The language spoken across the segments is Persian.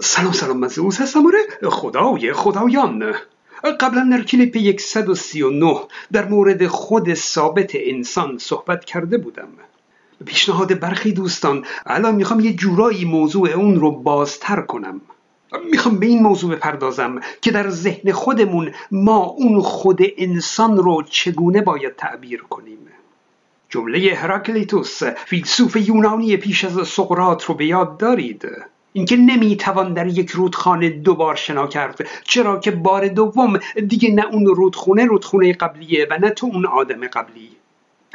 سلام سلام زئوس هستم خدای خدایان. قبلا در کلیپ 139 در مورد خود ثابت انسان صحبت کرده بودم. پیشنهاد برخی دوستان الان می‌خوام یه جورایی موضوع اون رو بازتر کنم. می‌خوام به این موضوع بپردازم که در ذهن خودمون ما اون خود انسان رو چگونه باید تعبیر کنیم. جمله هراکلیتوس فیلسوف یونانی پیش از سقرات رو به یاد دارید؟ اینکه نمی‌توان در یک رودخانه دوبار شنا کرد. چرا که بار دوم دیگه نه اون رودخونه رودخونه قبلیه و نه تو اون آدم قبلی.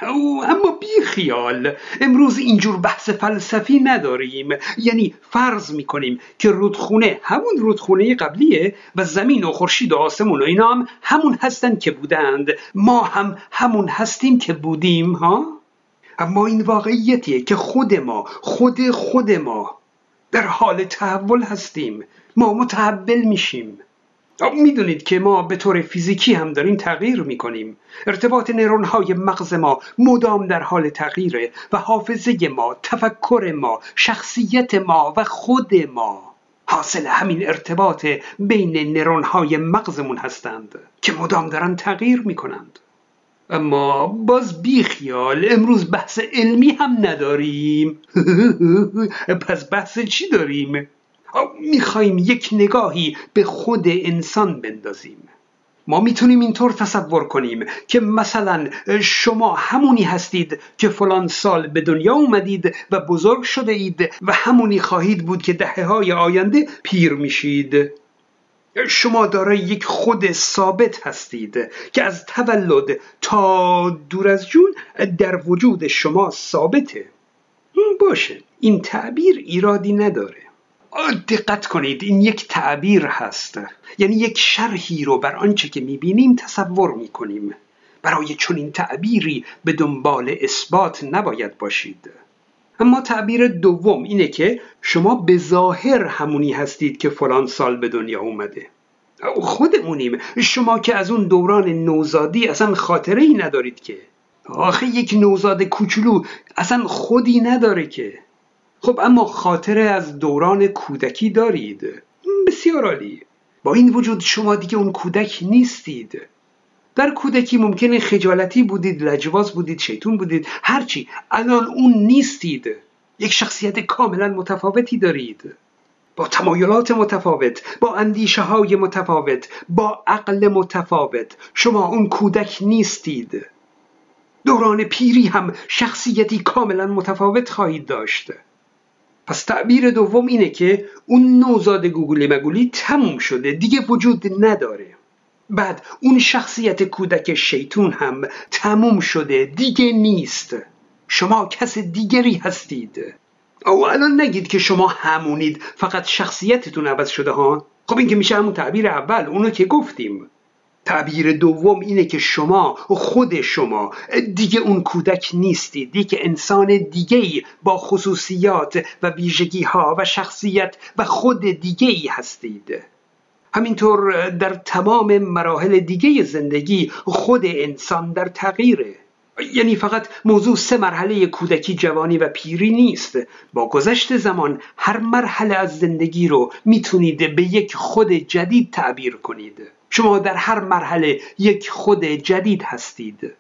او اما بی خیال امروز اینجور بحث فلسفی نداریم. یعنی فرض می‌کنیم که رودخونه همون رودخونه قبلیه و زمین و خورشید و آسمون و اینا هم همون هستن که بودند. ما هم همون هستیم که بودیم ها؟ اما این واقعیتیه که خود ما خود خود ما در حال تحول هستیم. ما متحول میشیم. می‌دونید که ما به طور فیزیکی هم داریم تغییر می‌کنیم. ارتباط نرون های مغز ما مدام در حال تغییره و حافظه ما تفکر ما شخصیت ما و خود ما. حاصل همین ارتباط بین نرون های مغزمون هستند که مدام دارن تغییر می‌کنند. اما باز بیخیال امروز بحث علمی هم نداریم. پس بحث چی داریم؟ می‌خوایم یک نگاهی به خود انسان بندازیم. ما می‌تونیم اینطور تصور کنیم که مثلا شما همونی هستید که فلان سال به دنیا اومدید و بزرگ شده اید و همونی خواهید بود که دهه های آینده پیر میشید. شما دارای یک خود ثابت هستید که از تولد تا دور از جون در وجود شما ثابته. باشه این تعبیر ایرادی نداره. دقت کنید این یک تعبیر هست. یعنی یک شرحی رو بر آنچه که می‌بینیم تصور می‌کنیم. برای چنین تعبیری به دنبال اثبات نباید باشید. اما تعبیر دوم اینه که شما به ظاهر همونی هستید که فلان سال به دنیا اومده. خودمونیم. شما که از اون دوران نوزادی اصلا خاطره ای ندارید که. آخه یک نوزاد کوچولو اصلا خودی نداره که. خب اما خاطره از دوران کودکی دارید. بسیار عالی. با این وجود شما دیگه اون کودک نیستید. در کودکی ممکنه خجالتی بودید لجواز بودید شیطون بودید هرچی. الان اون نیستید. یک شخصیت کاملا متفاوتی دارید. با تمایلات متفاوت با اندیشه های متفاوت با عقل متفاوت. شما اون کودک نیستید. دوران پیری هم شخصیتی کاملا متفاوت خواهید داشت. پس تعبیر دوم اینه که اون نوزاد گوگلی مگولی تموم شده. دیگه وجود نداره. بعد اون شخصیت کودک شیطون هم تموم شده دیگه نیست. شما کس دیگری هستید. او الان نگید که شما همونید فقط شخصیتتون عوض شده ها؟ خب این که میشه همون تعبیر اول اونو که گفتیم. تعبیر دوم اینه که شما خود شما دیگه اون کودک نیستید یک انسان دیگه با خصوصیات و ویژگی ها و شخصیت و خود دیگه ای هستید. همینطور در تمام مراحل دیگه زندگی خود انسان در تغییره. یعنی فقط موضوع سه مرحله کودکی جوانی و پیری نیست. با گذشت زمان هر مرحله از زندگی رو می‌تونید به یک خود جدید تعبیر کنید. شما در هر مرحله یک خود جدید هستید.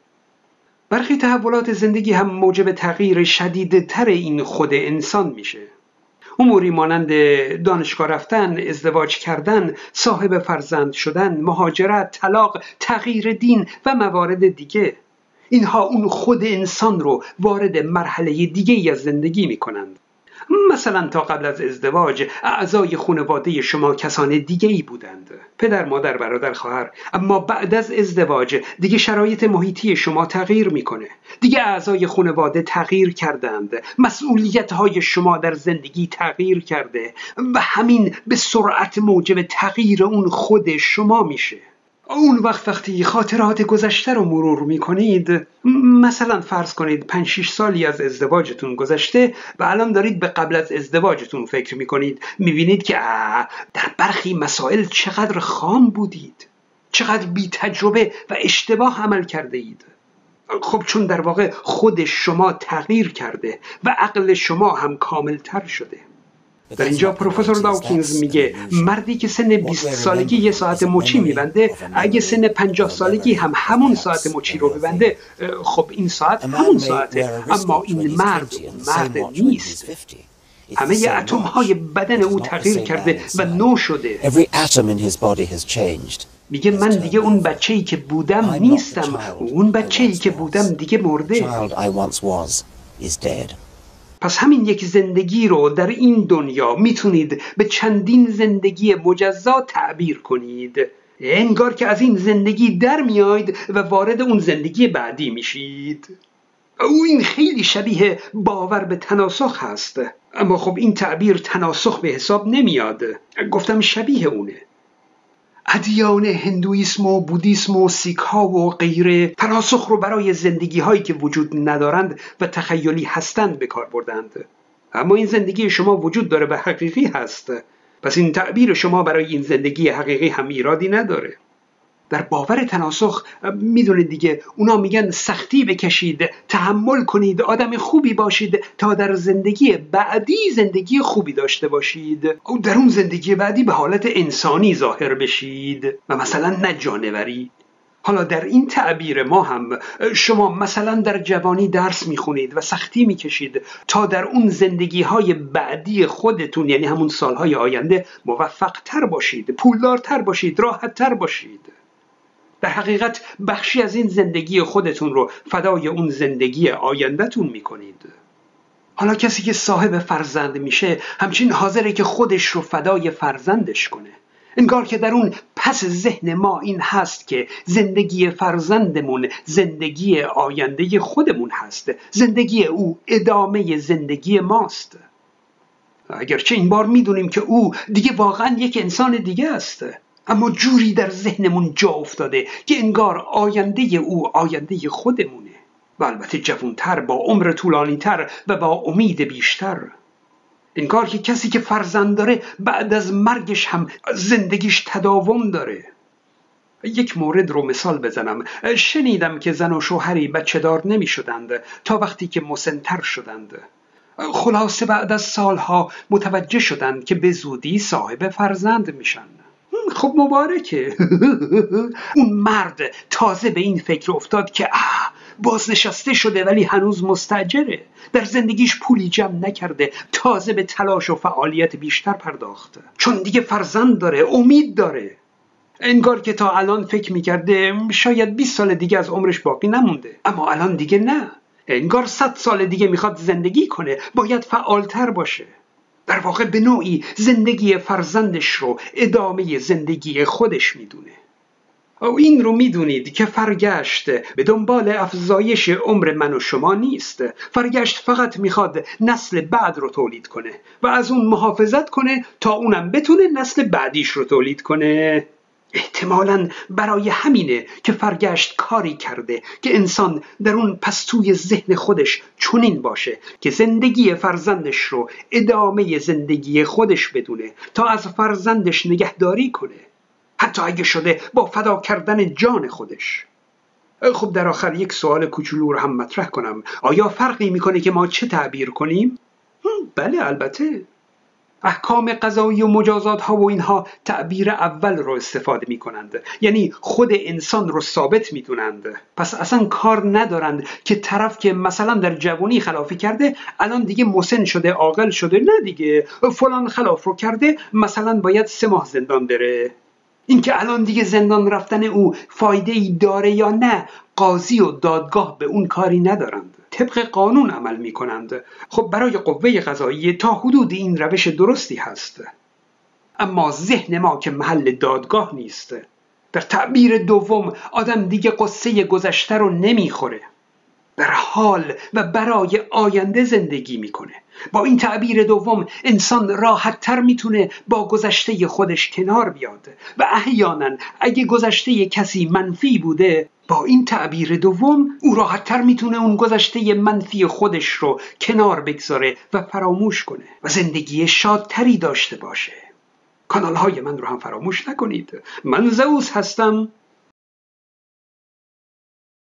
برخی تحولات زندگی هم موجب تغییر شدیدتر این خود انسان میشه. اموری مانند دانشگاه رفتن، ازدواج کردن، صاحب فرزند شدن، مهاجرت، طلاق، تغییر دین و موارد دیگه. اینها اون خود انسان رو وارد مرحله دیگه از زندگی می کنند مثلا تا قبل از ازدواج اعضای خانواده شما کسان دیگه ای بودند. پدر مادر برادر خواهر. اما بعد از ازدواج دیگه شرایط محیطی شما تغییر می‌کنه. دیگه اعضای خانواده تغییر کردند. مسئولیت های شما در زندگی تغییر کرده و همین به سرعت موجب تغییر اون خود شما میشه. اون وقت وقتی خاطرات گذشته رو مرور می کنید مثلا فرض کنید 5 6 سالی از ازدواجتون گذشته و الان دارید به قبل از ازدواجتون فکر می کنید می بینید که در برخی مسائل چقدر خام بودید. چقدر بی تجربه و اشتباه عمل کرده اید خب چون در واقع خود شما تغییر کرده و عقل شما هم کاملتر شده. در اینجا پروفسور داوکینز میگه مردی که سن 20 سالگی یه ساعت مچی میبنده اگه سن 50 سالگی هم همون ساعت مچی رو ببنده خب این ساعت همون ساعته. اما این مرد مرد نیست. همه اتم های بدن او تغییر کرده و نو شده. میگه من دیگه اون بچه ای که بودم نیستم. اون بچه ای که بودم دیگه مرده. پس همین یک زندگی رو در این دنیا می‌تونید به چندین زندگی مجزا تعبیر کنید. انگار که از این زندگی در میاید و وارد اون زندگی بعدی میشید. او این خیلی شبیه باور به تناسخ هست. اما خب این تعبیر تناسخ به حساب نمیاد. گفتم شبیه اونه. ادیان هندویسم و بودیسم و سیک ها و غیره تناسخ رو برای زندگی هایی که وجود ندارند و تخیلی هستند به کار بردند. اما این زندگی شما وجود داره و حقیقی هست. پس این تعبیر شما برای این زندگی حقیقی هم ایرادی نداره. در باور تناسخ می‌دونید دیگه اونا میگن سختی بکشید تحمل کنید آدم خوبی باشید تا در زندگی بعدی زندگی خوبی داشته باشید. او در اون زندگی بعدی به حالت انسانی ظاهر بشید و مثلا نه جانوری. حالا در این تعبیر ما هم شما مثلا در جوانی درس می‌خونید و سختی می‌کشید تا در اون زندگی های بعدی خودتون یعنی همون سالهای آینده موفق تر باشید پولدارتر باشید راحت تر باشید. در حقیقت بخشی از این زندگی خودتون رو فدای اون زندگی آیندهتون می‌کنید. حالا کسی که صاحب فرزند میشه همچین حاضره که خودش رو فدای فرزندش کنه. انگار که در اون پس ذهن ما این هست که زندگی فرزندمون زندگی آینده خودمون هست. زندگی او ادامه زندگی ماست. اگرچه این بار می‌دونیم که او دیگه واقعا یک انسان دیگه است. اما جوری در ذهنمون جا افتاده که انگار آینده او آینده خودمونه و البته جوانتر با عمر طولانیتر و با امید بیشتر. انگار که کسی که فرزند داره بعد از مرگش هم زندگیش تداوم داره. یک مورد رو مثال بزنم. شنیدم که زن و شوهری بچه دار نمی شدند تا وقتی که مسنتر شدند. خلاصه بعد از سالها متوجه شدند که به زودی صاحب فرزند میشن. خب مبارکه. اون مرد تازه به این فکر افتاد که آه بازنشسته شده ولی هنوز مستجره. در زندگیش پولی جمع نکرده تازه به تلاش و فعالیت بیشتر پرداخته. چون دیگه فرزند داره امید داره. انگار که تا الان فکر می‌کرده شاید 20 سال دیگه از عمرش باقی نمونده. اما الان دیگه نه. انگار 100 سال دیگه می‌خواد زندگی کنه. باید فعالتر باشه. در واقع به نوعی زندگی فرزندش رو ادامه زندگی خودش می‌دونه. او این رو می‌دونید که فرگشت به دنبال افزایش عمر من و شما نیست. فرگشت فقط می‌خواد نسل بعد رو تولید کنه و از اون محافظت کنه تا اونم بتونه نسل بعدیش رو تولید کنه. احتمالا برای همینه که فرگشت کاری کرده که انسان در اون پستوی ذهن خودش چنین باشه که زندگی فرزندش رو ادامه زندگی خودش بدونه تا از فرزندش نگهداری کنه. حتی اگه شده با فدا کردن جان خودش. خب در آخر یک سوال کوچولو رو هم مطرح کنم. آیا فرقی می‌کنه که ما چه تعبیر کنیم؟ بله البته. احکام قضایی و مجازات ها و اینها تعبیر اول رو استفاده می کنند یعنی خود انسان رو ثابت می دونند پس اصلا کار ندارند که طرف که مثلا در جوانی خلافی کرده الان دیگه مسن شده عاقل شده نه دیگه فلان خلاف رو کرده مثلا باید سه ماه زندان بره. اینکه الان دیگه زندان رفتن او فایده ای داره یا نه قاضی و دادگاه به اون کاری ندارند. طبق قانون عمل می کنند خب برای قوه قضایی تا حدود این روش درستی هست. اما ذهن ما که محل دادگاه نیست. در تعبیر دوم آدم دیگه قصه گذشته رو نمی‌خوره. در حال و برای آینده زندگی می‌کنه. با این تعبیر دوم انسان راحت تر می‌تونه با گذشته خودش کنار بیاد. و احیانا اگه گذشته کسی منفی بوده با این تعبیر دوم او راحتتر می‌تونه اون گذشته منفی خودش رو کنار بگذاره و فراموش کنه و زندگی شادتری داشته باشه. کانال های من رو هم فراموش نکنید. من زوس هستم.